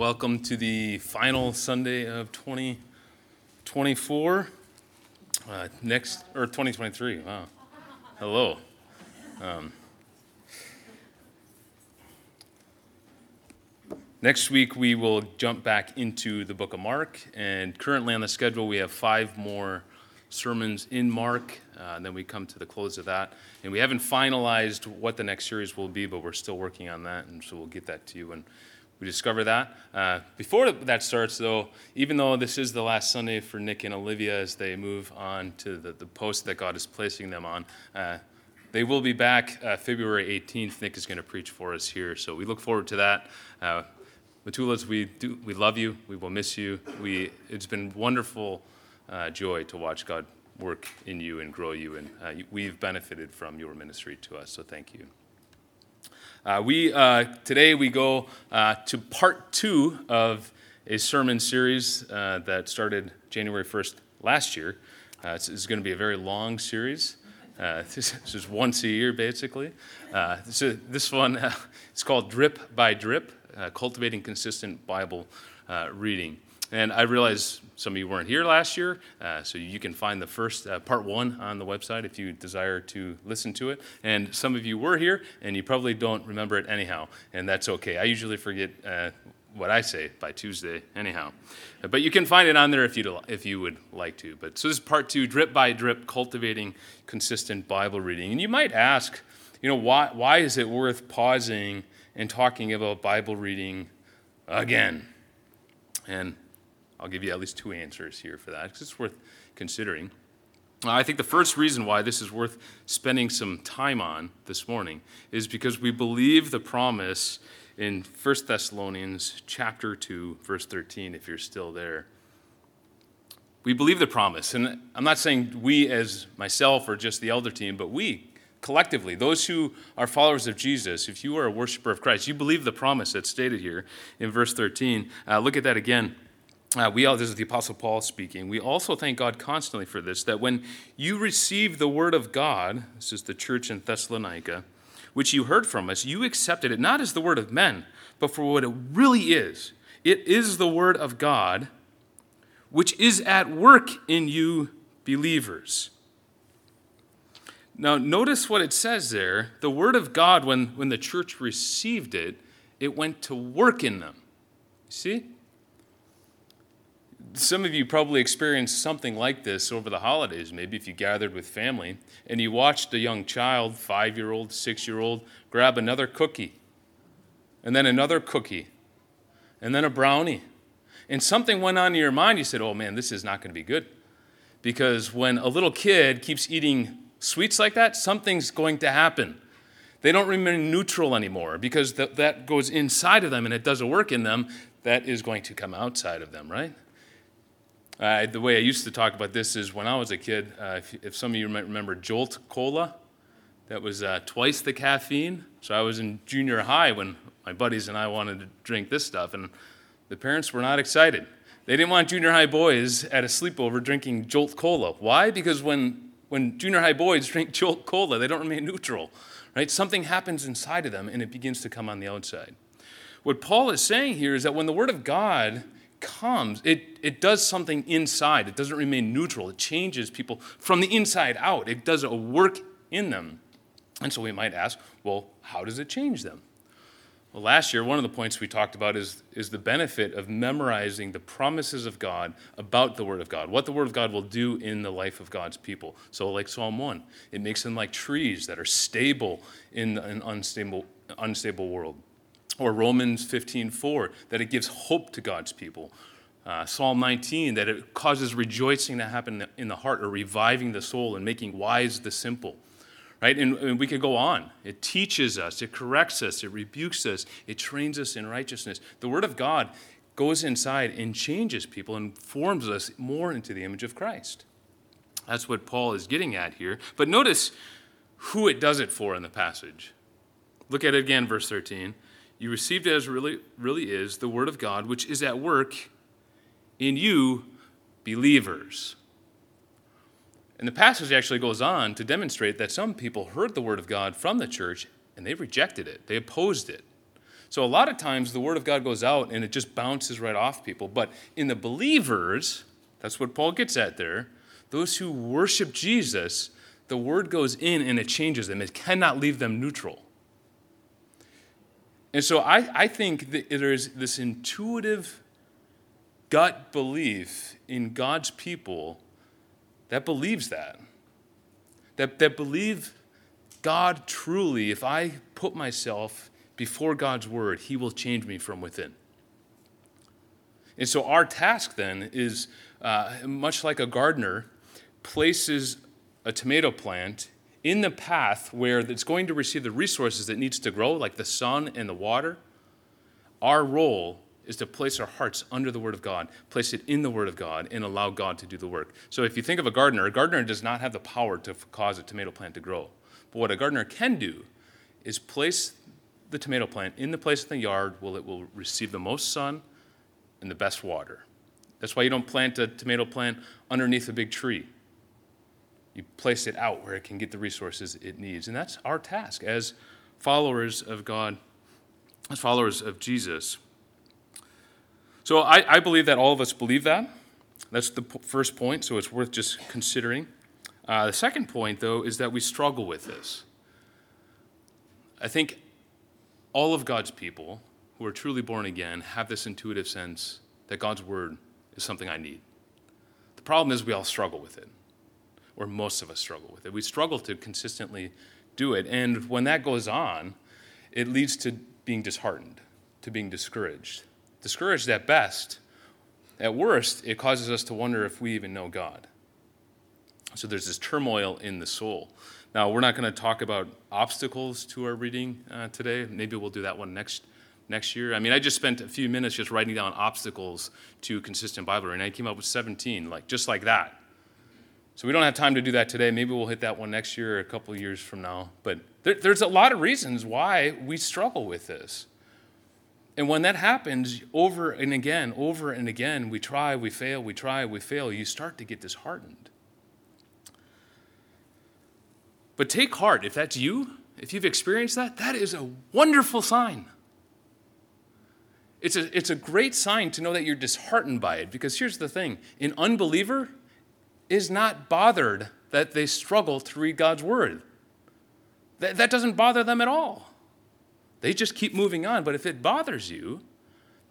welcome to the final Sunday of 2024. Uh, next, or 2023. Wow. Hello. Um, next week, we will jump back into the book of Mark. And currently on the schedule, we have five more sermons in Mark. Uh, and then we come to the close of that. And we haven't finalized what the next series will be, but we're still working on that. And so we'll get that to you when we discover that. Uh, before that starts, though, even though this is the last Sunday for Nick and Olivia as they move on to the, the post that God is placing them on, uh, they will be back uh, February 18th. Nick is going to preach for us here. So we look forward to that. Uh, Matulas, we, do, we love you. We will miss you. We, it's been wonderful uh, joy to watch God work in you and grow you. And uh, we've benefited from your ministry to us. So thank you. Uh, we uh, today we go uh, to part two of a sermon series uh, that started January 1st last year. Uh, this is going to be a very long series. Uh, this, this, is once a year, basically. so this one is called Drip by Drip: Cultivating Consistent Bible Reading. And I realize some of you weren't here last year, uh, so you can find the first uh, part one on the website if you desire to listen to it. And some of you were here, and you probably don't remember it anyhow, and that's okay. I usually forget uh, what I say by Tuesday, anyhow. But you can find it on there if you if you would like to. But so this is part two, drip by drip, cultivating consistent Bible reading. And you might ask, you know, why why is it worth pausing and talking about Bible reading again? And I'll give you at least two answers here for that because it's worth considering. Uh, I think the first reason why this is worth spending some time on this morning is because we believe the promise in 1 Thessalonians chapter 2 verse 13 if you're still there. We believe the promise and I'm not saying we as myself or just the elder team but we collectively those who are followers of Jesus if you are a worshiper of Christ you believe the promise that's stated here in verse 13. Uh, look at that again uh, we all, this is the Apostle Paul speaking. We also thank God constantly for this that when you received the word of God, this is the church in Thessalonica, which you heard from us, you accepted it not as the word of men, but for what it really is. It is the word of God, which is at work in you believers. Now, notice what it says there. The word of God, when, when the church received it, it went to work in them. See? Some of you probably experienced something like this over the holidays, maybe if you gathered with family and you watched a young child, five year old, six year old, grab another cookie, and then another cookie, and then a brownie. And something went on in your mind. You said, oh man, this is not going to be good. Because when a little kid keeps eating sweets like that, something's going to happen. They don't remain neutral anymore because th- that goes inside of them and it doesn't work in them. That is going to come outside of them, right? Uh, the way I used to talk about this is when I was a kid, uh, if, if, some of you might remember Jolt Cola, that was uh, twice the caffeine. So I was in junior high when my buddies and I wanted to drink this stuff, and the parents were not excited. They didn't want junior high boys at a sleepover drinking Jolt Cola. Why? Because when, when junior high boys drink Jolt Cola, they don't remain neutral, right? Something happens inside of them, and it begins to come on the outside. What Paul is saying here is that when the Word of God comes, it, it does something inside. It doesn't remain neutral. It changes people from the inside out. It does a work in them. And so we might ask, well, how does it change them? Well, last year, one of the points we talked about is, is the benefit of memorizing the promises of God about the Word of God, what the Word of God will do in the life of God's people. So, like Psalm 1, it makes them like trees that are stable in an unstable, unstable world or Romans 15:4 that it gives hope to God's people. Uh, Psalm 19 that it causes rejoicing to happen in the heart or reviving the soul and making wise the simple. Right? And, and we could go on. It teaches us, it corrects us, it rebukes us, it trains us in righteousness. The Word of God goes inside and changes people and forms us more into the image of Christ. That's what Paul is getting at here. But notice who it does it for in the passage. Look at it again, verse 13. You received it as really, really is the Word of God, which is at work in you, believers. And the passage actually goes on to demonstrate that some people heard the Word of God from the church and they rejected it, they opposed it. So a lot of times the word of God goes out and it just bounces right off people. But in the believers, that's what Paul gets at there, those who worship Jesus, the word goes in and it changes them. It cannot leave them neutral. And so I, I think that there's this intuitive gut belief in God's people that believes that. That, that believe God truly, if I put myself before God's word, He will change me from within. And so our task then is uh, much like a gardener places a tomato plant in the path where it's going to receive the resources it needs to grow, like the sun and the water. Our role is to place our hearts under the Word of God, place it in the Word of God, and allow God to do the work. So if you think of a gardener, a gardener does not have the power to cause a tomato plant to grow. But what a gardener can do is place the tomato plant in the place in the yard where it will receive the most sun and the best water. That's why you don't plant a tomato plant underneath a big tree. You place it out where it can get the resources it needs. And that's our task as followers of God, as followers of Jesus. So I, I believe that all of us believe that. That's the p- first point, so it's worth just considering. Uh, the second point, though, is that we struggle with this. I think all of God's people who are truly born again have this intuitive sense that God's word is something I need. The problem is we all struggle with it, or most of us struggle with it. We struggle to consistently do it. And when that goes on, it leads to being disheartened, to being discouraged. Discouraged at best. At worst, it causes us to wonder if we even know God. So there's this turmoil in the soul. Now, we're not going to talk about obstacles to our reading uh, today. Maybe we'll do that one next next year. I mean, I just spent a few minutes just writing down obstacles to consistent Bible reading. I came up with 17, like just like that. So we don't have time to do that today. Maybe we'll hit that one next year or a couple years from now. But there, there's a lot of reasons why we struggle with this. And when that happens over and again, over and again, we try, we fail, we try, we fail, you start to get disheartened. But take heart, if that's you, if you've experienced that, that is a wonderful sign. It's a, it's a great sign to know that you're disheartened by it because here's the thing an unbeliever is not bothered that they struggle to read God's word. That, that doesn't bother them at all. They just keep moving on. But if it bothers you,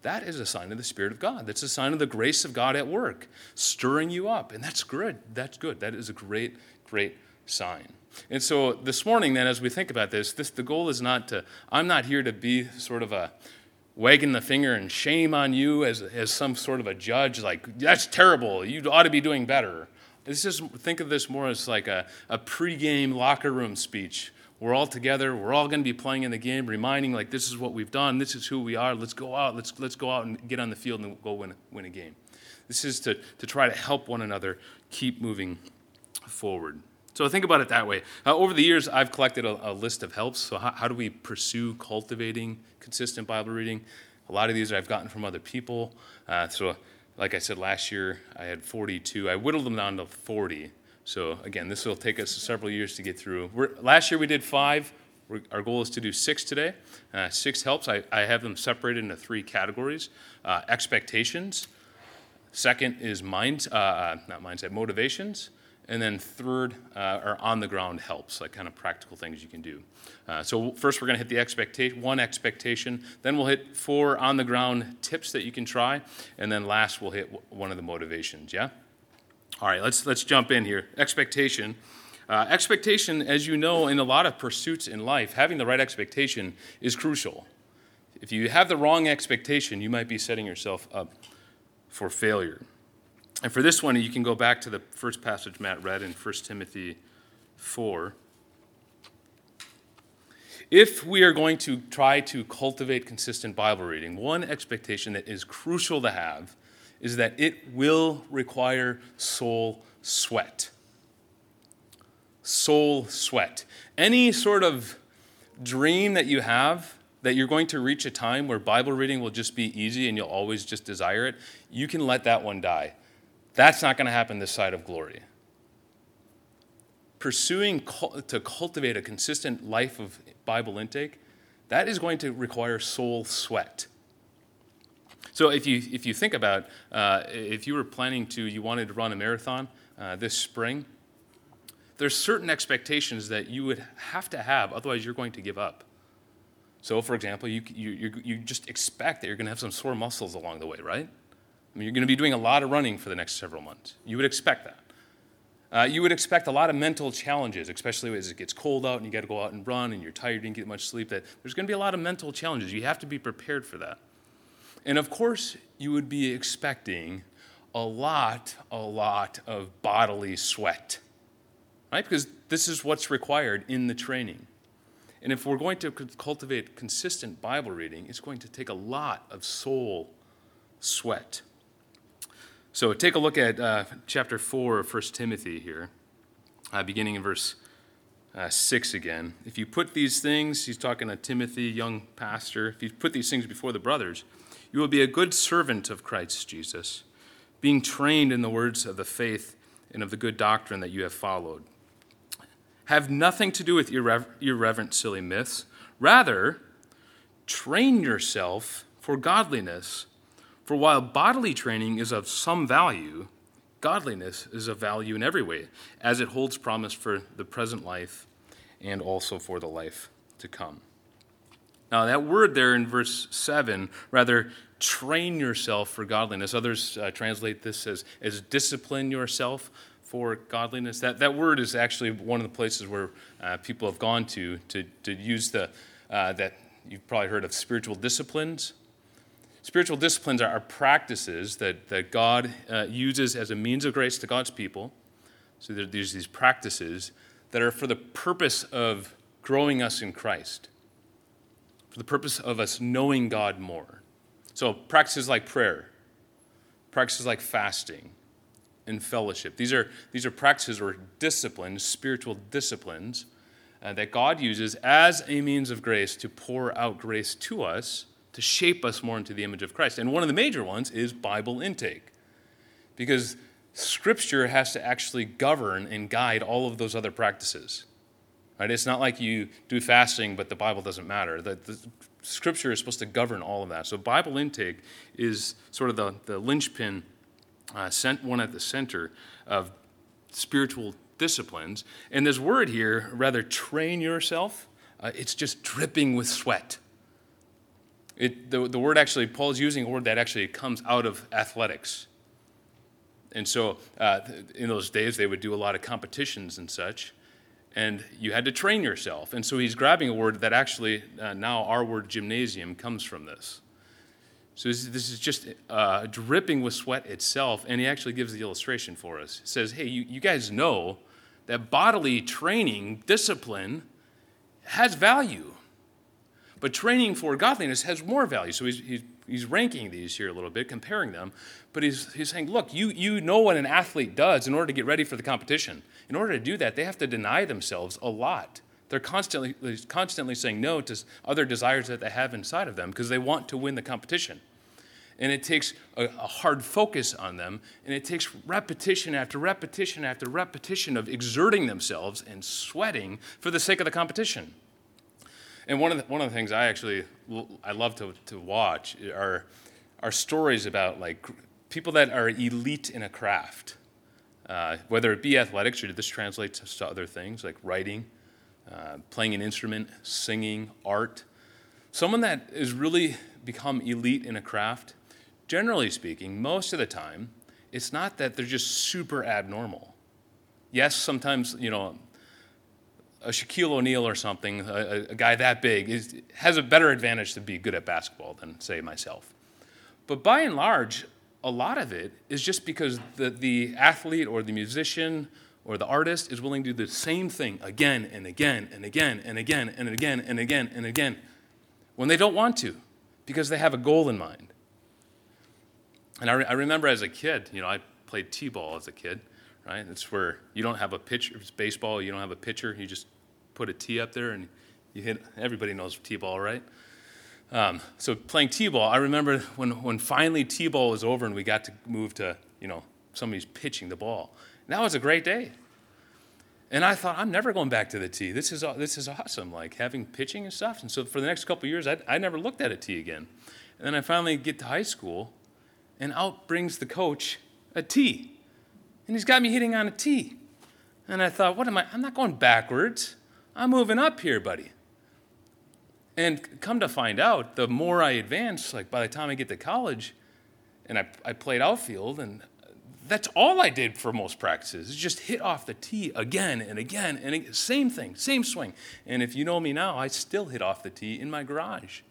that is a sign of the Spirit of God. That's a sign of the grace of God at work, stirring you up. And that's good. That's good. That is a great, great sign. And so this morning, then, as we think about this, this the goal is not to, I'm not here to be sort of a wagging the finger and shame on you as, as some sort of a judge, like, that's terrible, you ought to be doing better. This is, think of this more as like a, a pregame locker room speech. We're all together, we're all going to be playing in the game, reminding, like, this is what we've done, this is who we are, let's go out, let's, let's go out and get on the field and go win, win a game. This is to, to try to help one another keep moving forward. So think about it that way. Uh, over the years, I've collected a, a list of helps. So, how, how, do we pursue cultivating consistent Bible reading? A lot of these I've gotten from other people. Uh, so, like I said last year, I had 42. I whittled them down to 40. So, again, this will take us several years to get through. We're, last year we did five. We're, our goal is to do six today. Uh, six helps. I, I, have them separated into three categories uh, expectations. Second is mind, uh, uh, not mindset, motivations. And then third uh, are on the ground helps, like kind of practical things you can do. Uh, so first we're going to hit the expectation, one expectation. Then we'll hit four on the ground tips that you can try, and then last we'll hit one of the motivations. Yeah. All right, let's let's jump in here. Expectation. Uh, expectation, as you know, in a lot of pursuits in life, having the right expectation is crucial. If you have the wrong expectation, you might be setting yourself up for failure. And for this one, you can go back to the first passage Matt read in 1 Timothy 4. If we are going to try to cultivate consistent Bible reading, one expectation that is crucial to have is that it will require soul sweat. Soul sweat. Any sort of dream that you have that you're going to reach a time where Bible reading will just be easy and you'll always just desire it, you can let that one die. That's not going to happen this side of glory. Pursuing to cultivate a consistent life of Bible intake, that is going to require soul sweat. So if you, if you think about uh, if you were planning to, you wanted to run a marathon uh, this spring, there's certain expectations that you would have to have, otherwise you're going to give up. So, for example, you, you, you just expect that you're going to have some sore muscles along the way, right? I mean, you're going to be doing a lot of running for the next several months. You would expect that. Uh, you would expect a lot of mental challenges, especially as it gets cold out and you got to go out and run and you're tired, and you didn't get much sleep. That there's going to be a lot of mental challenges. You have to be prepared for that. And of course, you would be expecting a lot, a lot of bodily sweat, right? Because this is what's required in the training. And if we're going to cultivate consistent Bible reading, it's going to take a lot of soul sweat. So take a look at uh, chapter 4 of 1 Timothy here, uh, beginning in verse uh, 6 again. If you put these things, he's talking to Timothy, young pastor, if you put these things before the brothers, you will be a good servant of Christ Jesus, being trained in the words of the faith and of the good doctrine that you have followed. Have nothing to do with irrever- irreverent, silly myths. Rather, train yourself for godliness. For while bodily training is of some value, godliness is of value in every way, as it holds promise for the present life and also for the life to come. Now, that word there in verse 7, rather, train yourself for godliness. Others uh, translate this as, as discipline yourself for godliness. That, that word is actually one of the places where uh, people have gone to to, to use the, uh, that you've probably heard of spiritual disciplines. Spiritual disciplines are, practices that, that God uh, uses as a means of grace to God's people. So there's these practices that are for the purpose of growing us in Christ, for the purpose of us knowing God more. So practices like prayer, practices like fasting, and fellowship. These are, these are practices or disciplines, spiritual disciplines, uh, that God uses as a means of grace to pour out grace to us to shape us more into the image of Christ. And one of the major ones is Bible intake. Because Scripture has to actually govern and guide all of those other practices. Right? It's not like you do fasting, but the Bible doesn't matter. The, the Scripture is supposed to govern all of that. So, Bible intake is sort of the, the linchpin, uh, one at the center of spiritual disciplines. And this word here, rather train yourself, uh, it's just dripping with sweat. It, the, the word actually, Paul's using a word that actually comes out of athletics. And so uh, in those days, they would do a lot of competitions and such, and you had to train yourself. And so he's grabbing a word that actually, uh, now our word gymnasium comes from this. So this, this is just uh, dripping with sweat itself, and he actually gives the illustration for us. He says, Hey, you, you guys know that bodily training, discipline, has value. But training for godliness has more value. So he's, he's, he's ranking these here a little bit, comparing them. But he's, he's saying, look, you, you know what an athlete does in order to get ready for the competition. In order to do that, they have to deny themselves a lot. They're constantly, constantly saying no to other desires that they have inside of them because they want to win the competition. And it takes a, a hard focus on them, and it takes repetition after repetition after repetition of exerting themselves and sweating for the sake of the competition. And one of the, one of the things I actually I love to, to watch are are stories about like people that are elite in a craft, uh, whether it be athletics or did this translates to other things like writing, uh, playing an instrument, singing, art. Someone that has really become elite in a craft, generally speaking, most of the time, it's not that they're just super abnormal. Yes, sometimes you know a Shaquille O'Neal or something, a, a guy that big, is, has a better advantage to be good at basketball than, say, myself. But by and large, a lot of it is just because the, the athlete or the musician or the artist is willing to do the same thing again and again and again and again and again and again and again when they don't want to because they have a goal in mind. And I, re- I remember as a kid, you know, I played t ball as a kid right? It's where you don't have a pitcher. If It's baseball. You don't have a pitcher. You just put a tee up there and you hit. Everybody knows t-ball, right? Um, so playing t-ball, I remember when when finally t-ball was over and we got to move to you know somebody's pitching the ball. And that was a great day. And I thought, I'm never going back to the T. This is, this is awesome, like having pitching and stuff. And so for the next couple years, I, I never looked at a T again. And then I finally get to high school, and out brings the coach a T. And he's got me hitting on a T. And I thought, what am I? I'm not going backwards. I'm moving up here, buddy. And come to find out, the more I advance, like by the time I get to college, and I, I played outfield, and that's all I did for most practices, is just hit off the tee again and again, and same thing, same swing. And if you know me now, I still hit off the tee in my garage.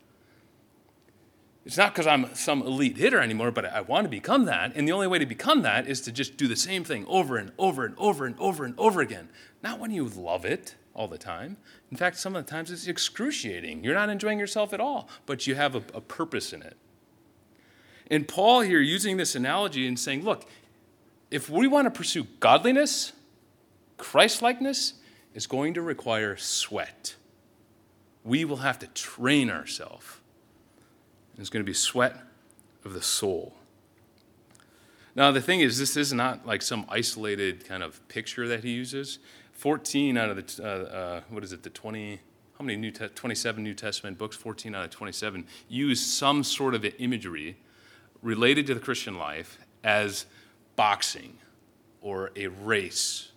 It's not because I'm some elite hitter anymore, but I want to become that. And the only way to become that is to just do the same thing over and over and over and over and over again. Not when you love it all the time. In fact, some of the times it's excruciating. You're not enjoying yourself at all, but you have a, a purpose in it. And Paul here using this analogy and saying, look, if we want to pursue godliness, Christlikeness is going to require sweat. We will have to train ourselves. It's going to be sweat of the soul. Now, the thing is, this is not like some isolated kind of picture that he uses. 14 out of the, uh, uh, what is it, the 20, how many New Te- 27 New Testament books? 14 out of 27 use some sort of imagery related to the Christian life as boxing or a race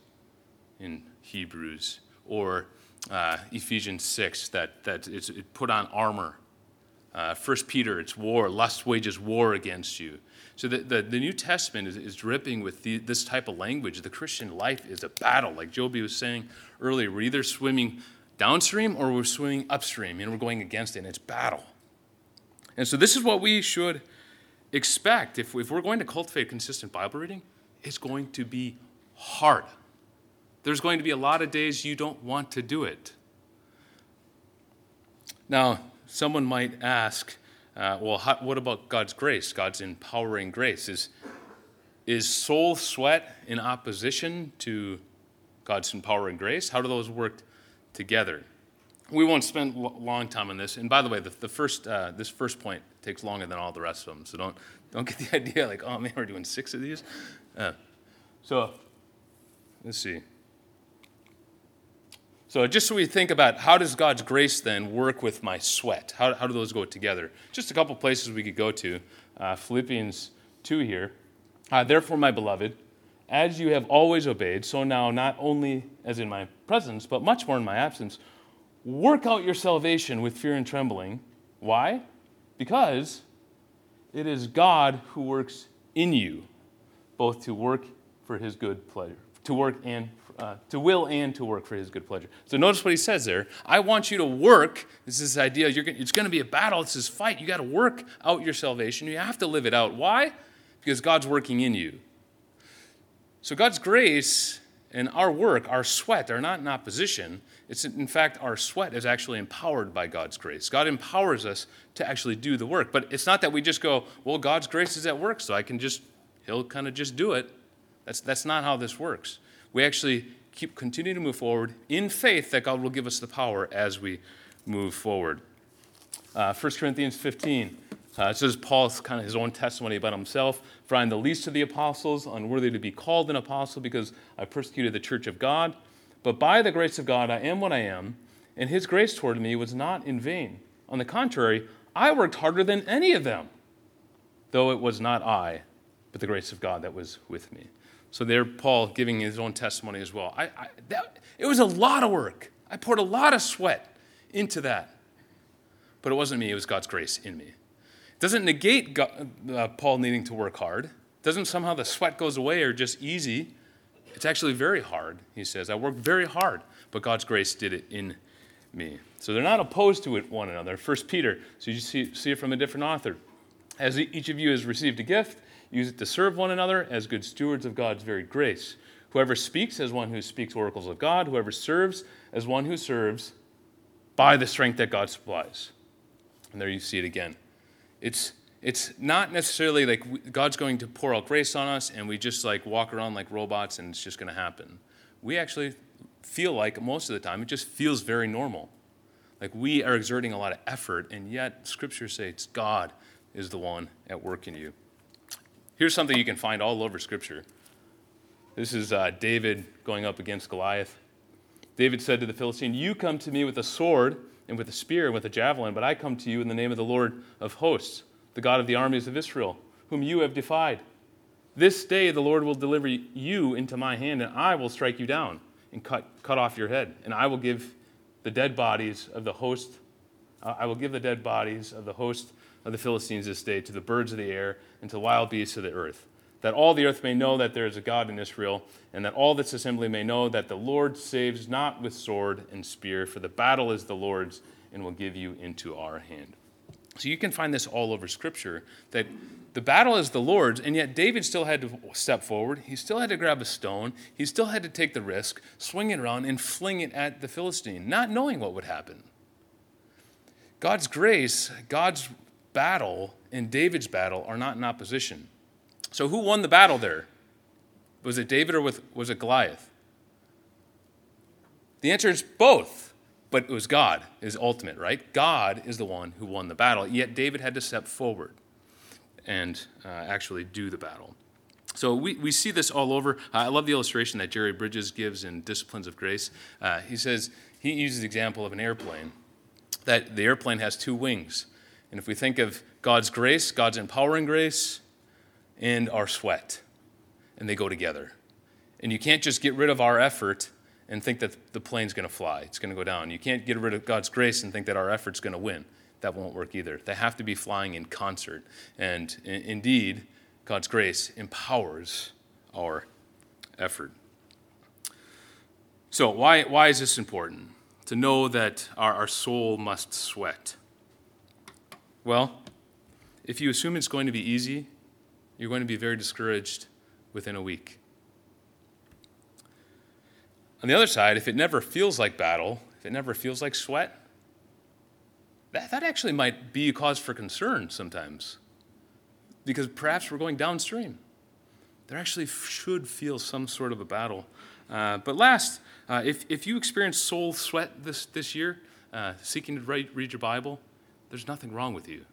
in Hebrews or uh, Ephesians 6 that, that it's it put on armor. Uh, 1 Peter, it's war, lust wages war against you. So the, the, the New Testament is, is dripping with the, this type of language. The Christian life is a battle. Like Joby was saying earlier, we're either swimming downstream or we're swimming upstream and we're going against it, and it's battle. And so this is what we should expect if, if we're going to cultivate consistent Bible reading. It's going to be hard. There's going to be a lot of days you don't want to do it. Now, someone might ask, uh, well, how, what about God's grace, God's empowering grace? Is, is soul sweat in opposition to God's empowering grace? How do those work together? We won't spend a long time on this. And by the way, the, the first, uh, this first point takes longer than all the rest of them. So don't, don't get the idea like, oh man, we're doing six of these. Uh, so let's see. So just so we think about how does God's grace then work with my sweat? How, how do those go together? Just a couple places we could go to. Uh, Philippians 2 here. Uh, Therefore, my beloved, as you have always obeyed, so now not only as in my presence, but much more in my absence, work out your salvation with fear and trembling. Why? Because it is God who works in you, both to work for his good pleasure, to work and uh, to will and to work for his good pleasure. So notice what he says there. I want you to work. This is this idea. You're, it's going to be a battle. It's this fight. You got to work out your salvation. You have to live it out. Why? Because God's working in you. So God's grace and our work, our sweat, are not in opposition. It's in fact our sweat is actually empowered by God's grace. God empowers us to actually do the work. But it's not that we just go, well, God's grace is at work, so I can just, He'll kind of just do it. That's, that's not how this works we actually keep continuing to move forward in faith that God will give us the power as we move forward. Uh, 1 Corinthians 15. Uh, it says Paul's kind of his own testimony about himself. For I am the least of the apostles, unworthy to be called an apostle because I persecuted the church of God. But by the grace of God, I am what I am, and his grace toward me was not in vain. On the contrary, I worked harder than any of them, though it was not I, but the grace of God that was with me. So there, Paul giving his own testimony as well. I, I, that, it was a lot of work. I poured a lot of sweat into that. But it wasn't me, it was God's grace in me. It doesn't negate God, uh, Paul needing to work hard. Doesn't somehow the sweat goes away or just easy. It's actually very hard, he says. I worked very hard, but God's grace did it in me. So they're not opposed to it one another. First Peter, so you see, see it from a different author. As each of you has received a gift, Use it to serve one another as good stewards of God's very grace. Whoever speaks as one who speaks oracles of God, whoever serves as one who serves by the strength that God supplies. And there you see it again. It's it's not necessarily like God's going to pour out grace on us and we just like walk around like robots and it's just going to happen. We actually feel like most of the time it just feels very normal. Like we are exerting a lot of effort and yet scripture says God is the one at work in you. Here's something you can find all over Scripture. This is uh, David going up against Goliath. David said to the Philistine, You come to me with a sword and with a spear and with a javelin, but I come to you in the name of the Lord of hosts, the God of the armies of Israel, whom you have defied. This day the Lord will deliver you into my hand, and I will strike you down and cut, cut off your head. And I will give the dead bodies of the host, uh, I will give the dead bodies of the host of the Philistines this day to the birds of the air and to wild beasts of the earth, that all the earth may know that there is a God in Israel, and that all this assembly may know that the Lord saves not with sword and spear, for the battle is the Lord's, and will give you into our hand. So you can find this all over Scripture that the battle is the Lord's, and yet David still had to step forward. He still had to grab a stone. He still had to take the risk, swing it around, and fling it at the Philistine, not knowing what would happen. God's grace, God's battle, and David's battle are not in opposition. So who won the battle there? Was it David or was it Goliath? The answer is both. But it was God is ultimate, right? God is the one who won the battle. Yet David had to step forward and uh, actually do the battle. So we, we see this all over. Uh, I love the illustration that Jerry Bridges gives in Disciplines of Grace. Uh, he says, he uses the example of an airplane, that the airplane has two wings. And if we think of God's grace, God's empowering grace, and our sweat, and they go together. And you can't just get rid of our effort and think that the plane's going to fly, it's going to go down. You can't get rid of God's grace and think that our effort's going to win. That won't work either. They have to be flying in concert. And indeed, God's grace empowers our effort. So, why, why is this important? To know that our, our soul must sweat. Well, if you assume it's going to be easy, you're going to be very discouraged within a week. On the other side, if it never feels like battle, if it never feels like sweat, that, that actually might be a cause for concern sometimes. Because perhaps we're going downstream. There actually should feel some sort of a battle. Uh, but last, uh, if, if you experience soul sweat this, this year, uh, seeking to write, read your Bible, there's nothing wrong with you.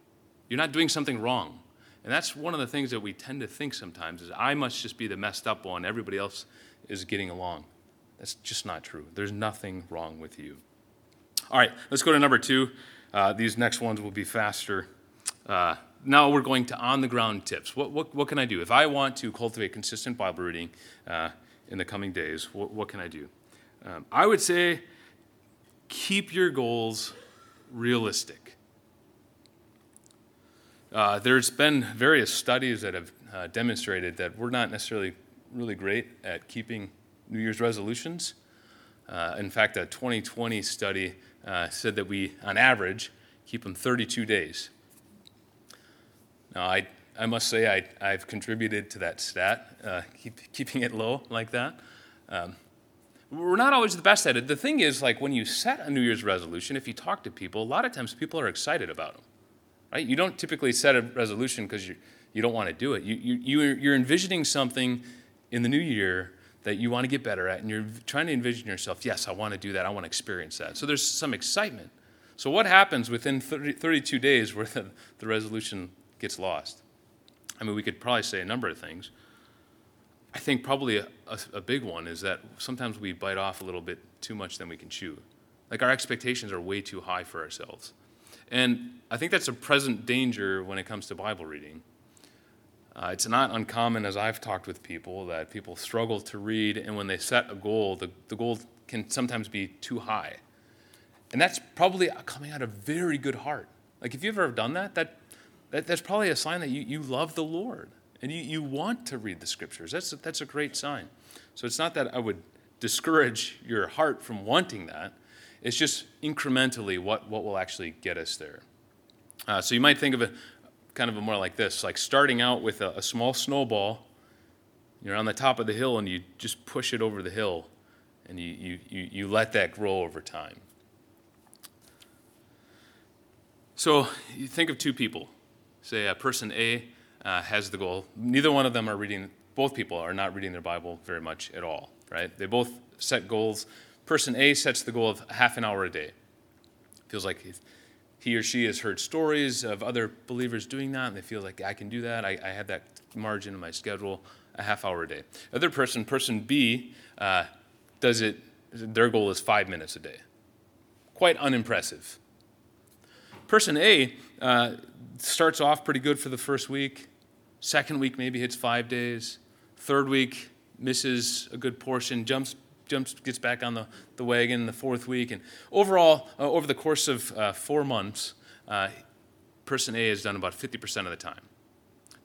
You're not doing something wrong. And that's one of the things that we tend to think sometimes is I must just be the messed up one. Everybody else is getting along. That's just not true. There's nothing wrong with you. All right, let's go to number two. Uh, these next ones will be faster. Uh, now we're going to on the ground tips. What, what, what, can I do? If I want to cultivate consistent Bible reading uh, in the coming days, what, what can I do? Um, I would say keep your goals realistic. Uh, there's been various studies that have uh, demonstrated that we're not necessarily really great at keeping New Year's resolutions. Uh, in fact, a 2020 study uh, said that we, on average, keep them 32 days. Now, I, I must say I, I've contributed to that stat, uh, keep, keeping it low like that. Um, we're not always the best at it. The thing is, like when you set a New Year's resolution, if you talk to people, a lot of times people are excited about them, right? You don't typically set a resolution because you, you don't want to do it. You, you, you're envisioning something in the new year that you want to get better at, and you're trying to envision yourself, yes, I want to do that, I want to experience that. So there's some excitement. So, what happens within 30, 32 days where the, the resolution gets lost? I mean, we could probably say a number of things. I think probably a, a, a, big one is that sometimes we bite off a little bit too much than we can chew. Like our expectations are way too high for ourselves. And I think that's a present danger when it comes to Bible reading. Uh, it's not uncommon, as I've talked with people, that people struggle to read, and when they set a goal, the, the goal can sometimes be too high. And that's probably coming out of very good heart. Like, if you've ever done that, that, that that's probably a sign that you, you love the Lord and you, you want to read the scriptures. That's a, that's a great sign. So, it's not that I would discourage your heart from wanting that, it's just incrementally what, what will actually get us there. Uh, so, you might think of a, kind of a more like this like starting out with a, a small snowball. You're on the top of the hill and you just push it over the hill and you, you, you, you let that grow over time. So you think of two people. Say a person A uh, has the goal. Neither one of them are reading, both people are not reading their Bible very much at all, right? They both set goals. Person A sets the goal of half an hour a day. Feels like he or she has heard stories of other believers doing that, and they feel like I can do that. I, I have that margin in my schedule, a half hour a day. Other person, person B, uh, does it their goal is five minutes a day. Quite unimpressive. Person A uh, starts off pretty good for the first week. Second week, maybe hits five days. Third week, misses a good portion, jumps, jumps gets back on the, the wagon the fourth week. And overall, uh, over the course of uh, four months, uh, person A has done about 50% of the time.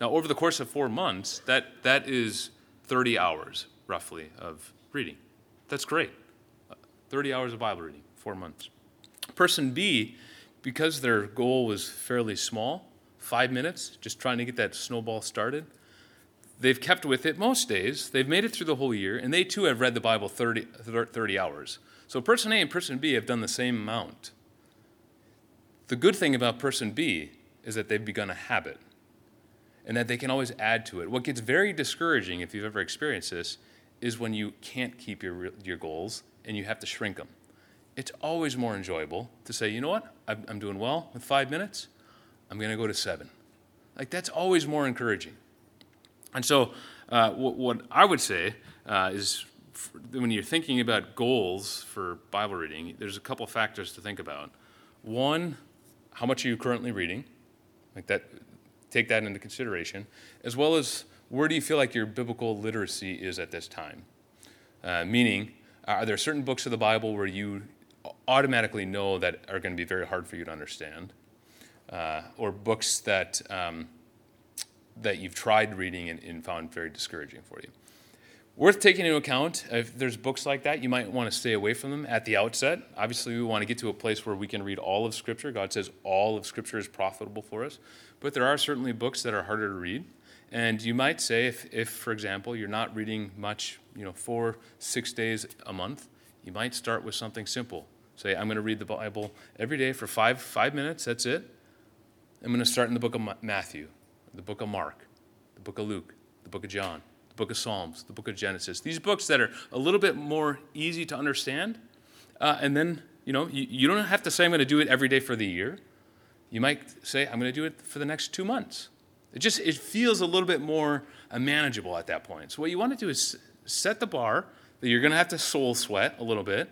Now, over the course of four months, that, that is 30 hours, roughly, of reading. That's great. 30 hours of Bible reading, four months. Person B, because their goal was fairly small, five minutes, just trying to get that snowball started, they've kept with it most days. They've made it through the whole year, and they too have read the Bible 30, 30 hours. So person A and person B have done the same amount. The good thing about person B is that they've begun a habit and that they can always add to it. What gets very discouraging, if you've ever experienced this, is when you can't keep your, your goals and you have to shrink them. It's always more enjoyable to say, you know what, I'm, I'm doing well with five minutes, I'm going to go to seven. Like, that's always more encouraging. And so, uh, what, what, I would say uh, is when you're thinking about goals for Bible reading, there's a couple factors to think about. One, how much are you currently reading? Like that, take that into consideration, as well as where do you feel like your biblical literacy is at this time? Uh, meaning, are there certain books of the Bible where you automatically know that are going to be very hard for you to understand? Uh, or books that, um, that you've tried reading and, and found very discouraging for you? Worth taking into account, if there's books like that, you might want to stay away from them at the outset. Obviously, we want to get to a place where we can read all of Scripture. God says all of Scripture is profitable for us. But there are certainly books that are harder to read. And you might say, if, if for example, you're not reading much, you know, four, six days a month, you might start with something simple. Say, I'm going to read the Bible every day for five, five minutes, that's it. I'm going to start in the book of Matthew, the book of Mark, the book of Luke, the book of John the book of Psalms, the book of Genesis. These books that are a little bit more easy to understand. Uh, and then, you know, you, you don't have to say, I'm going to do it every day for the year. You might say, I'm going to do it for the next two months. It just it feels a little bit more uh, manageable at that point. So what you want to do is set the bar that you're going to have to soul sweat a little bit,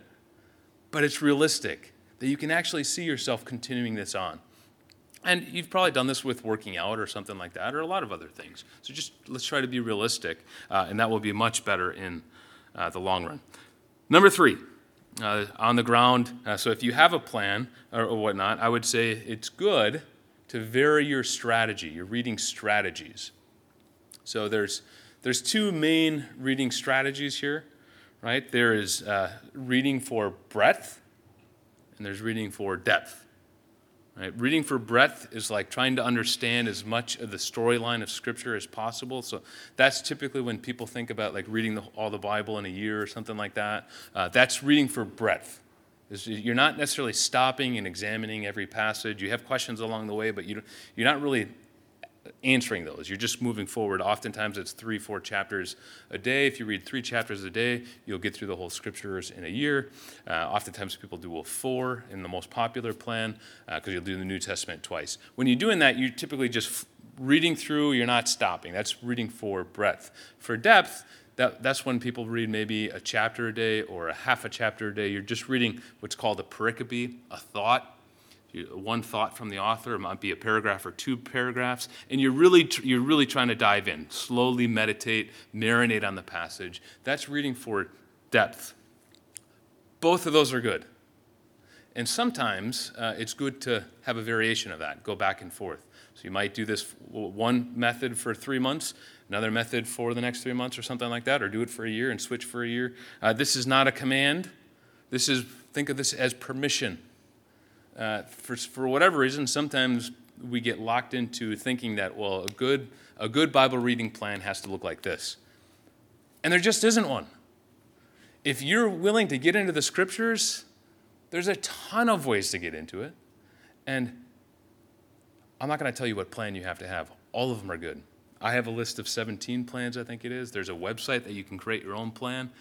but it's realistic that you can actually see yourself continuing this on. And you've probably done this with working out or something like that, or a lot of other things. So just let's try to be realistic, uh, and that will be much better in uh, the long run. Number three, uh, on the ground. Uh, so if you have a plan or, or whatnot, I would say it's good to vary your strategy, your reading strategies. So there's there's two main reading strategies here, right? There is uh, reading for breadth, and there's reading for depth. Right? Reading for breadth is like trying to understand as much of the storyline of Scripture as possible. So that's typically when people think about like reading the, all the Bible in a year or something like that. Uh, that's reading for breadth. You're not necessarily stopping and examining every passage. You have questions along the way, but you, you're not really answering those. You're just moving forward. Oftentimes it's three, four chapters a day. If you read three chapters a day, you'll get through the whole scriptures in a year. Uh, oftentimes people do a four in the most popular plan because uh, you'll do the New Testament twice. When you're doing that, you're typically just reading through, you're not stopping. That's reading for breadth. For depth, that, that's when people read maybe a chapter a day or a half a chapter a day. You're just reading what's called a pericope, a thought one thought from the author, it might be a paragraph or two paragraphs, and you're really, you're really trying to dive in, slowly meditate, marinate on the passage. That's reading for depth. Both of those are good. And sometimes uh, it's good to have a variation of that, go back and forth. So you might do this one method for three months, another method for the next three months, or something like that, or do it for a year and switch for a year. Uh, this is not a command. This is, think of this as permission uh, for, for whatever reason, sometimes we get locked into thinking that, well, a good, a good Bible reading plan has to look like this. And there just isn't one. If you're willing to get into the scriptures, there's a ton of ways to get into it. And I'm not going to tell you what plan you have to have. All of them are good. I have a list of 17 plans, I think it is. There's a website that you can create your own plan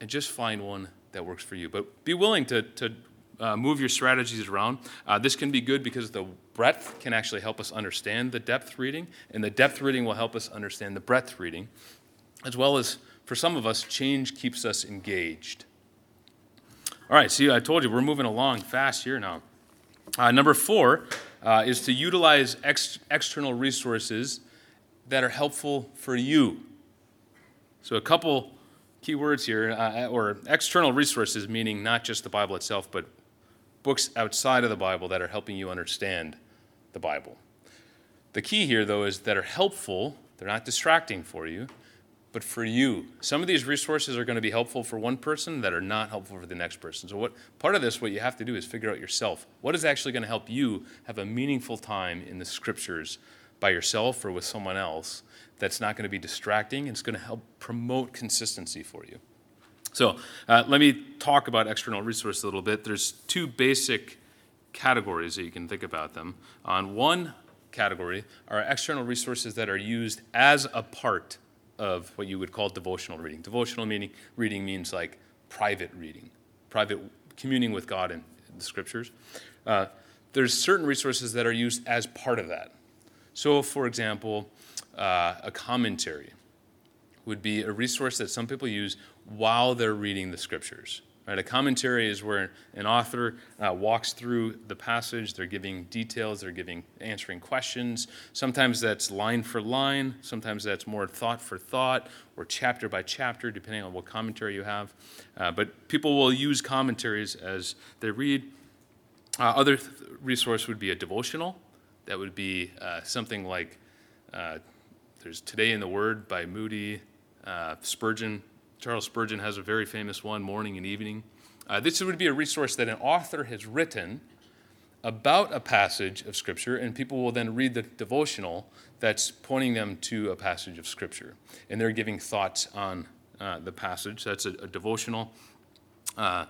and just find one that works for you. But be willing to, to uh, move your strategies around. Uh, this can be good because the breadth can actually help us understand the depth reading, and the depth reading will help us understand the breadth reading, as well as for some of us, change keeps us engaged. All right, see, I told you we're moving along fast here now. Uh, number four uh, is to utilize ex- external resources that are helpful for you. So, a couple key words here, uh, or external resources, meaning not just the Bible itself, but books outside of the Bible that are helping you understand the Bible. The key here, though, is that are helpful, they're not distracting for you, but for you. Some of these resources are going to be helpful for one person that are not helpful for the next person. So, what part of this, what you have to do is figure out yourself what is actually going to help you have a meaningful time in the scriptures by yourself or with someone else that's not going to be distracting it's going to help promote consistency for you. So, uh, let me talk about external resources a little bit. There's two basic categories that you can think about them. On one category are external resources that are used as a part of what you would call devotional reading. Devotional meaning reading means like private reading, private communing with God in the scriptures. Uh, there's certain resources that are used as part of that. So, for example, uh, a commentary would be a resource that some people use while they're reading the scriptures. Right? A commentary is where an author uh, walks through the passage. They're giving details. They're giving answering questions. Sometimes that's line for line. Sometimes that's more thought for thought or chapter by chapter, depending on what commentary you have. Uh, but people will use commentaries as they read. Uh, other th- resource would be a devotional. That would be uh, something like uh, there's Today in the Word by Moody, uh, Spurgeon Charles Spurgeon has a very famous one, Morning and Evening. Uh, this would be a resource that an author has written about a passage of Scripture, and people will then read the devotional that's pointing them to a passage of Scripture. And they're giving thoughts on uh, the passage. That's a, a devotional. Uh,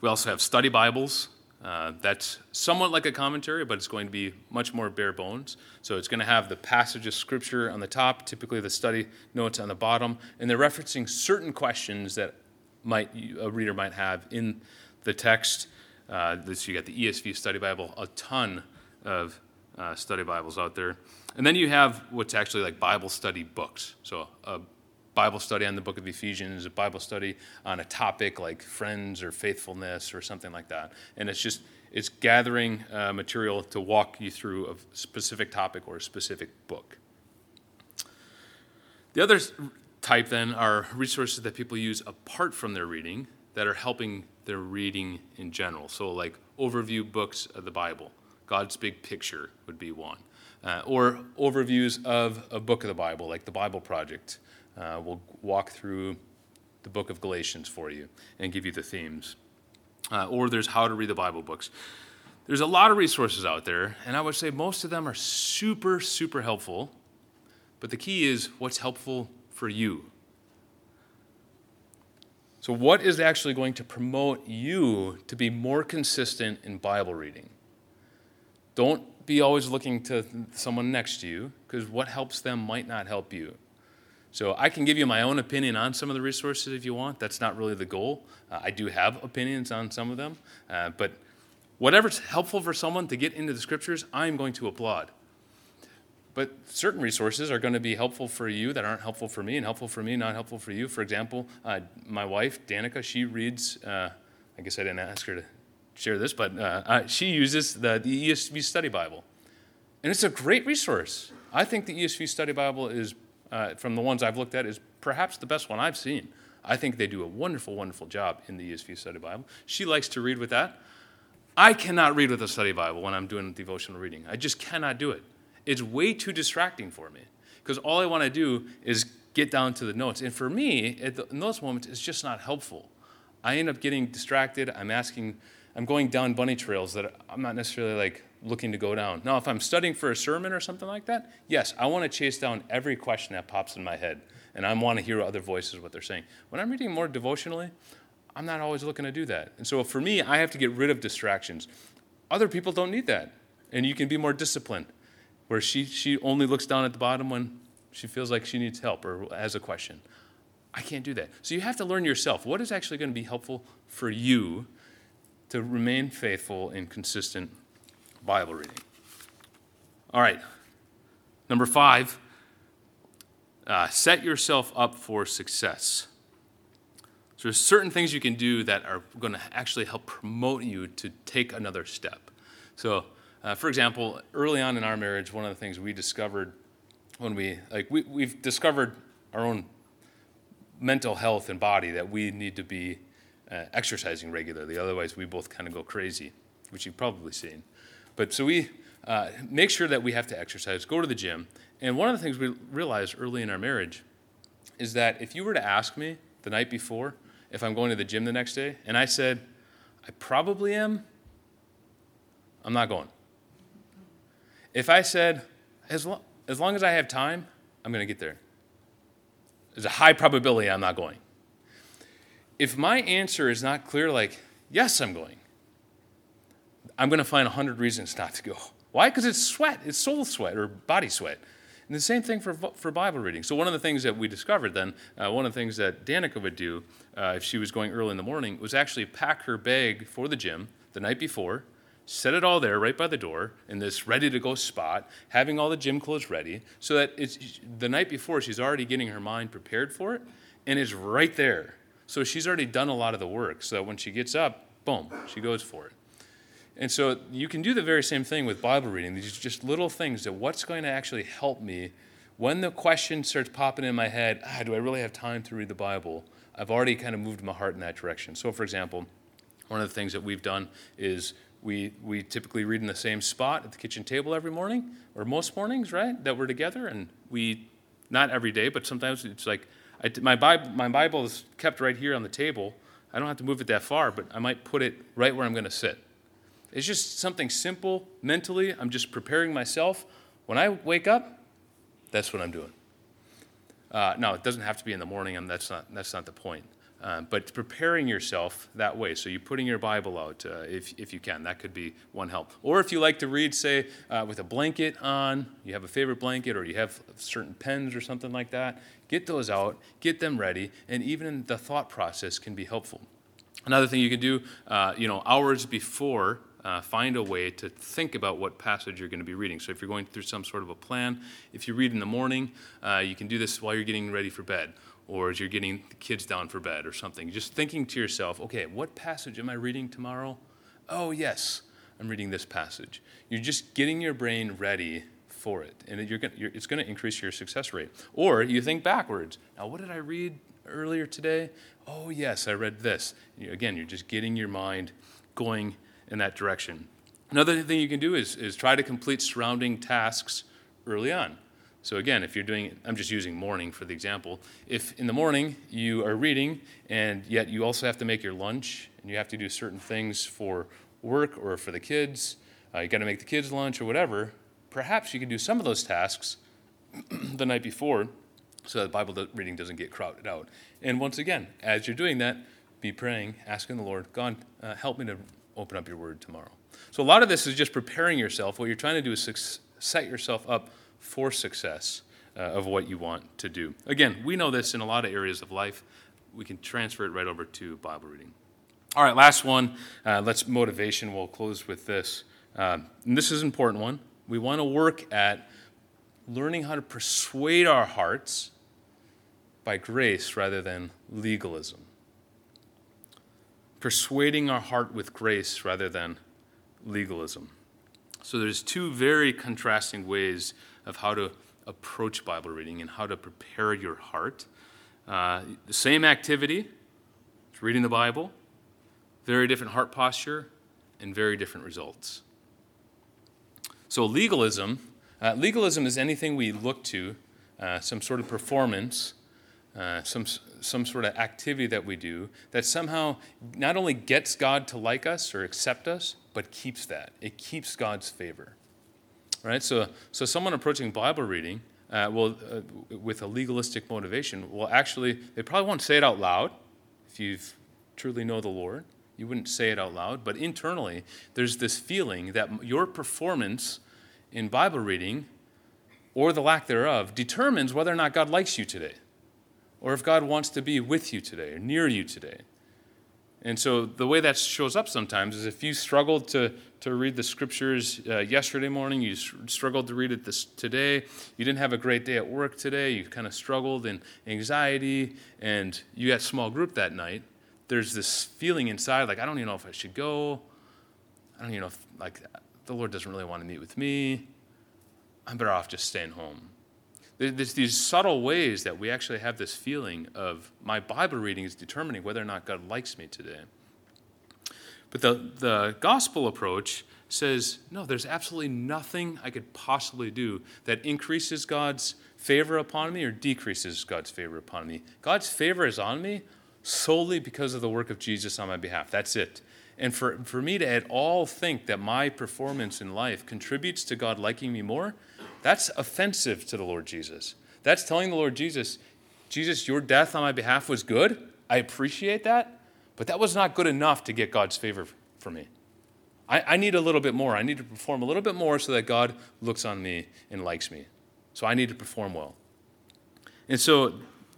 we also have study Bibles. Uh, that's somewhat like a commentary, but it's going to be much more bare bones. So it's going to have the passage of scripture on the top, typically the study notes on the bottom, and they're referencing certain questions that might a reader might have in the text. Uh, this you got the ESV Study Bible, a ton of uh, study Bibles out there, and then you have what's actually like Bible study books. So a Bible study on the book of Ephesians, a Bible study on a topic like friends or faithfulness or something like that. And it's just, it's gathering uh, material to walk you through a specific topic or a specific book. The other type then are resources that people use apart from their reading that are helping their reading in general. So, like overview books of the Bible, God's Big Picture would be one. Uh, or overviews of a book of the Bible, like the Bible Project, uh, we'll walk through the book of Galatians for you and give you the themes. Uh, or there's how to read the Bible books. There's a lot of resources out there, and I would say most of them are super, super helpful. But the key is what's helpful for you. So, what is actually going to promote you to be more consistent in Bible reading? Don't be always looking to someone next to you, because what helps them might not help you. So I can give you my own opinion on some of the resources if you want. That's not really the goal. Uh, I do have opinions on some of them, uh, but whatever's helpful for someone to get into the scriptures, I'm going to applaud. But certain resources are going to be helpful for you that aren't helpful for me, and helpful for me, not helpful for you. For example, uh, my wife, Danica, she reads, uh, I guess I didn't ask her to share this, but uh, she uses the, the ESV Study Bible. And it's a great resource. I think the ESV Study Bible is uh, from the ones I've looked at, is perhaps the best one I've seen. I think they do a wonderful, wonderful job in the ESV Study Bible. She likes to read with that. I cannot read with a study Bible when I'm doing devotional reading. I just cannot do it. It's way too distracting for me because all I want to do is get down to the notes. And for me, in those moments, it's just not helpful. I end up getting distracted. I'm asking, I'm going down bunny trails that I'm not necessarily like looking to go down. Now, if I'm studying for a sermon or something like that, yes, I want to chase down every question that pops in my head, and I want to hear other voices what they're saying. When I'm reading more devotionally, I'm not always looking to do that. And so for me, I have to get rid of distractions. Other people don't need that, and you can be more disciplined, where she, she only looks down at the bottom when she feels like she needs help or has a question. I can't do that. So you have to learn yourself what is actually going to be helpful for you to remain faithful and consistent Bible reading. All right. Number five, uh, set yourself up for success. So there's certain things you can do that are going to actually help promote you to take another step. So, uh, for example, early on in our marriage, one of the things we discovered when we like we, we've discovered our own mental health and body that we need to be uh, exercising regularly. Otherwise, we both kind of go crazy, which you've probably seen. But so we uh, make sure that we have to exercise, go to the gym. And one of the things we realized early in our marriage is that if you were to ask me the night before if I'm going to the gym the next day, and I said, I probably am, I'm not going. If I said, as, lo- as long as I have time, I'm going to get there, there's a high probability I'm not going. If my answer is not clear, like, yes, I'm going, I'm going to find 100 reasons not to go. Why? Because it's sweat, it's soul sweat or body sweat. And the same thing for, for Bible reading. So, one of the things that we discovered then, uh, one of the things that Danica would do uh, if she was going early in the morning was actually pack her bag for the gym the night before, set it all there right by the door in this ready to go spot, having all the gym clothes ready, so that it's the night before she's already getting her mind prepared for it, and it's right there. So, she's already done a lot of the work, so that when she gets up, boom, she goes for it. And so you can do the very same thing with Bible reading. These are just little things that what's going to actually help me when the question starts popping in my head, ah, do I really have time to read the Bible? I've already kind of moved my heart in that direction. So, for example, one of the things that we've done is we, we typically read in the same spot at the kitchen table every morning, or most mornings, right, that we're together. And we, not every day, but sometimes it's like I, my, Bible, my Bible is kept right here on the table. I don't have to move it that far, but I might put it right where I'm going to sit. It's just something simple mentally. I'm just preparing myself. When I wake up, that's what I'm doing. Uh, no, it doesn't have to be in the morning, and that's not, that's not the point. Uh, but preparing yourself that way. So you're putting your Bible out uh, if, if you can. That could be one help. Or if you like to read, say, uh, with a blanket on, you have a favorite blanket, or you have certain pens or something like that, get those out, get them ready, and even the thought process can be helpful. Another thing you can do, uh, you know, hours before uh, find a way to think about what passage you're going to be reading. So if you're going through some sort of a plan, if you read in the morning, uh, you can do this while you're getting ready for bed or as you're getting the kids down for bed or something. Just thinking to yourself, okay, what passage am I reading tomorrow? Oh, yes, I'm reading this passage. You're just getting your brain ready for it, and you're gonna, you're, it's going to increase your success rate. Or you think backwards. Now, what did I read earlier today? Oh, yes, I read this. You, again, you're just getting your mind going in that direction. Another thing you can do is, is try to complete surrounding tasks early on. So, again, if you're doing, I'm just using morning for the example. If in the morning you are reading and yet you also have to make your lunch and you have to do certain things for work or for the kids, uh, you got to make the kids lunch or whatever, perhaps you can do some of those tasks the night before so that Bible reading doesn't get crowded out. And once again, as you're doing that, be praying, asking the Lord, God, uh, help me to open up your word tomorrow. So, a lot of this is just preparing yourself. What you're trying to do is set yourself up for success uh, of what you want to do. Again, we know this in a lot of areas of life. We can transfer it right over to Bible reading. All right, last one. Uh, let's motivation. We'll close with this. Uh, and this is an important one. We want to work at learning how to persuade our hearts by grace rather than legalism persuading our heart with grace rather than legalism. So there's two very contrasting ways of how to approach Bible reading and how to prepare your heart. Uh, the same activity, reading the Bible, very different heart posture, and very different results. So legalism, uh, legalism is anything we look to, uh, some sort of performance uh, some, some sort of activity that we do that somehow not only gets God to like us or accept us, but keeps that. It keeps God's favor. Right? So, so someone approaching Bible reading uh, will, uh, with a legalistic motivation will actually, they probably won't say it out loud if you truly know the Lord. You wouldn't say it out loud, but internally, there's this feeling that your performance in Bible reading or the lack thereof determines whether or not God likes you today or if God wants to be with you today or near you today. And so the way that shows up sometimes is if you struggled to, to read the scriptures uh, yesterday morning, you struggled to read it this, today, you didn't have a great day at work today, you kind of struggled in anxiety, and you had small group that night, there's this feeling inside like, I don't even know if I should go. I don't even know if, like, the Lord doesn't really want to meet with me. I'm better off just staying home. There's these subtle ways that we actually have this feeling of my Bible reading is determining whether or not God likes me today. But the, the gospel approach says, no, there's absolutely nothing I could possibly do that increases God's favor upon me or decreases God's favor upon me. God's favor is on me solely because of the work of Jesus on my behalf. That's it. And for, for me to at all think that my performance in life contributes to God liking me more, that's offensive to the Lord Jesus. That's telling the Lord Jesus, Jesus, your death on my behalf was good. I appreciate that, but that was not good enough to get God's favor for me. I, I need a little bit more. I need to perform a little bit more so that God looks on me and likes me. So I need to perform well. And so,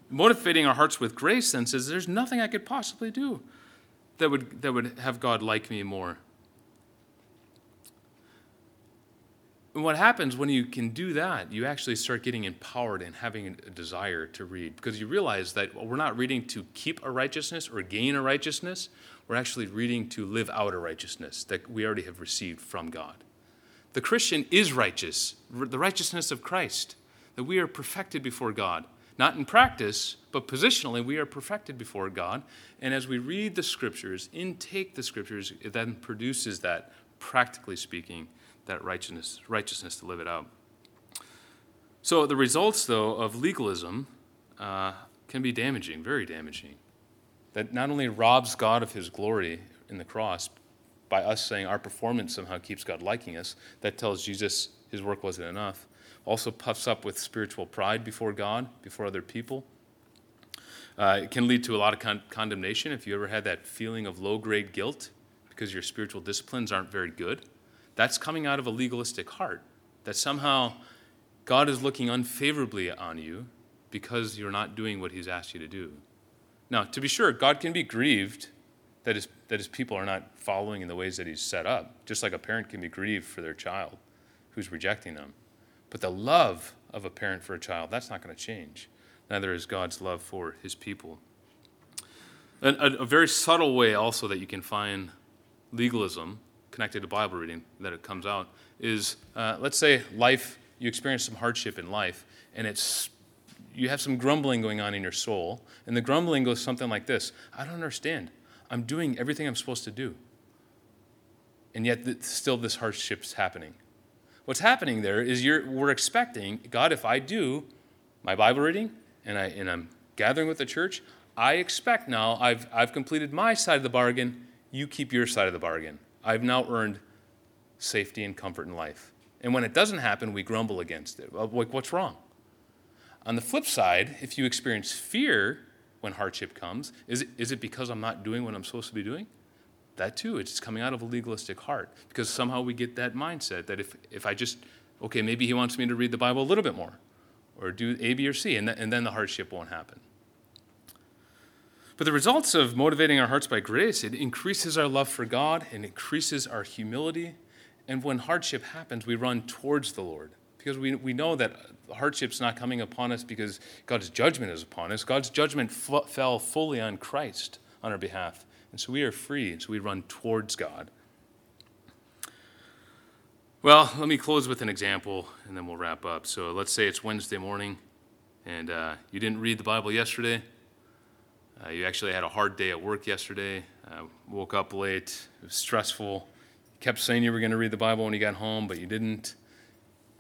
motivating our hearts with grace then says there's nothing I could possibly do that would, that would have God like me more. What happens when you can do that, you actually start getting empowered and having a desire to read because you realize that we're not reading to keep a righteousness or gain a righteousness. We're actually reading to live out a righteousness that we already have received from God. The Christian is righteous, the righteousness of Christ, that we are perfected before God. Not in practice, but positionally, we are perfected before God. And as we read the scriptures, intake the scriptures, it then produces that, practically speaking, that righteousness, righteousness to live it out. So the results, though, of legalism uh, can be damaging, very damaging. That not only robs God of his glory in the cross by us saying our performance somehow keeps God liking us, that tells Jesus his work wasn't enough. Also puffs up with spiritual pride before God, before other people. Uh, it can lead to a lot of con- condemnation if you ever had that feeling of low grade guilt because your spiritual disciplines aren't very good. That's coming out of a legalistic heart. That somehow God is looking unfavorably on you because you're not doing what He's asked you to do. Now, to be sure, God can be grieved that his, that his people are not following in the ways that He's set up, just like a parent can be grieved for their child who's rejecting them. But the love of a parent for a child, that's not going to change. Neither is God's love for His people. A, a, a very subtle way also that you can find legalism connected to Bible reading that it comes out is uh, let's say life, you experience some hardship in life, and it's you have some grumbling going on in your soul, and the grumbling goes something like this I don't understand. I'm doing everything I'm supposed to do. And yet, th- still, this hardship's happening. What's happening there is you're, we're expecting, God, if I do my Bible reading and, I, and I'm gathering with the church, I expect now I've, I've completed my side of the bargain, you keep your side of the bargain. I've now earned safety and comfort in life. And when it doesn't happen, we grumble against it. Like, what's wrong? On the flip side, if you experience fear when hardship comes, is it, is it because I'm not doing what I'm supposed to be doing? That too, it's coming out of a legalistic heart because somehow we get that mindset that if, if I just, okay, maybe he wants me to read the Bible a little bit more or do A, B, or C, and, th- and then the hardship won't happen. But the results of motivating our hearts by grace, it increases our love for God and increases our humility. And when hardship happens, we run towards the Lord because we, we know that hardship's not coming upon us because God's judgment is upon us. God's judgment f- fell fully on Christ on our behalf. And so we are free, and so we run towards God. Well, let me close with an example, and then we'll wrap up. So let's say it's Wednesday morning, and uh, you didn't read the Bible yesterday. Uh, you actually had a hard day at work yesterday, uh, woke up late, it was stressful. You kept saying you were going to read the Bible when you got home, but you didn't.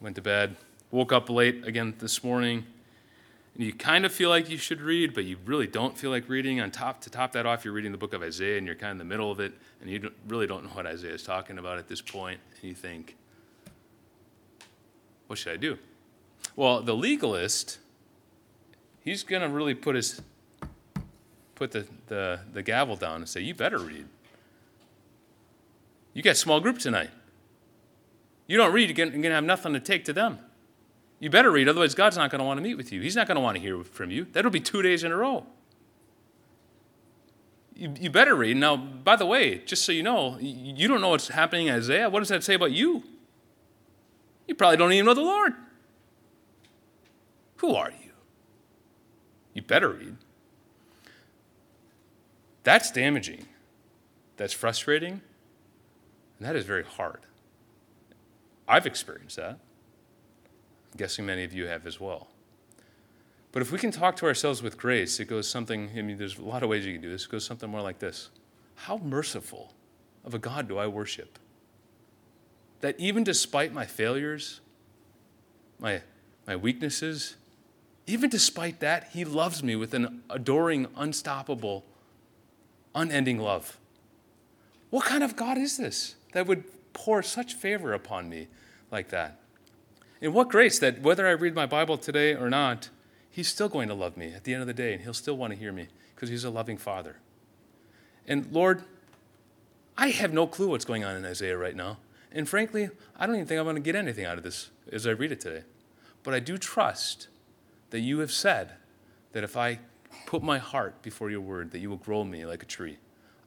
Went to bed. Woke up late again this morning. And you kind of feel like you should read, but you really don't feel like reading. On top to top that off, you're reading the book of Isaiah, and you're kind of in the middle of it, and you don't, really don't know what Isaiah is talking about at this point. And you think, what should I do? Well, the legalist, he's going to really put his put the, the, the gavel down and say, You better read. You got small group tonight. You don't read, you're going to have nothing to take to them. You better read, otherwise, God's not going to want to meet with you. He's not going to want to hear from you. That'll be two days in a row. You, you better read. Now, by the way, just so you know, you don't know what's happening in Isaiah. What does that say about you? You probably don't even know the Lord. Who are you? You better read. That's damaging. That's frustrating. And that is very hard. I've experienced that. I'm guessing many of you have as well. But if we can talk to ourselves with grace, it goes something, I mean, there's a lot of ways you can do this. It goes something more like this How merciful of a God do I worship? That even despite my failures, my, my weaknesses, even despite that, He loves me with an adoring, unstoppable, unending love. What kind of God is this that would pour such favor upon me like that? And what grace that whether I read my Bible today or not, He's still going to love me at the end of the day, and He'll still want to hear me because He's a loving Father. And Lord, I have no clue what's going on in Isaiah right now. And frankly, I don't even think I'm going to get anything out of this as I read it today. But I do trust that you have said that if I put my heart before your word, that you will grow me like a tree.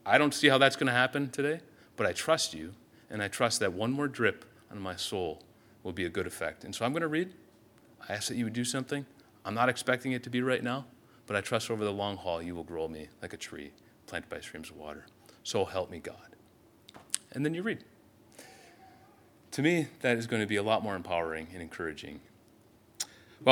I don't see how that's going to happen today, but I trust you, and I trust that one more drip on my soul will be a good effect. And so I'm going to read. I ask that you would do something. I'm not expecting it to be right now, but I trust over the long haul you will grow me like a tree planted by streams of water. So help me, God. And then you read. To me, that is going to be a lot more empowering and encouraging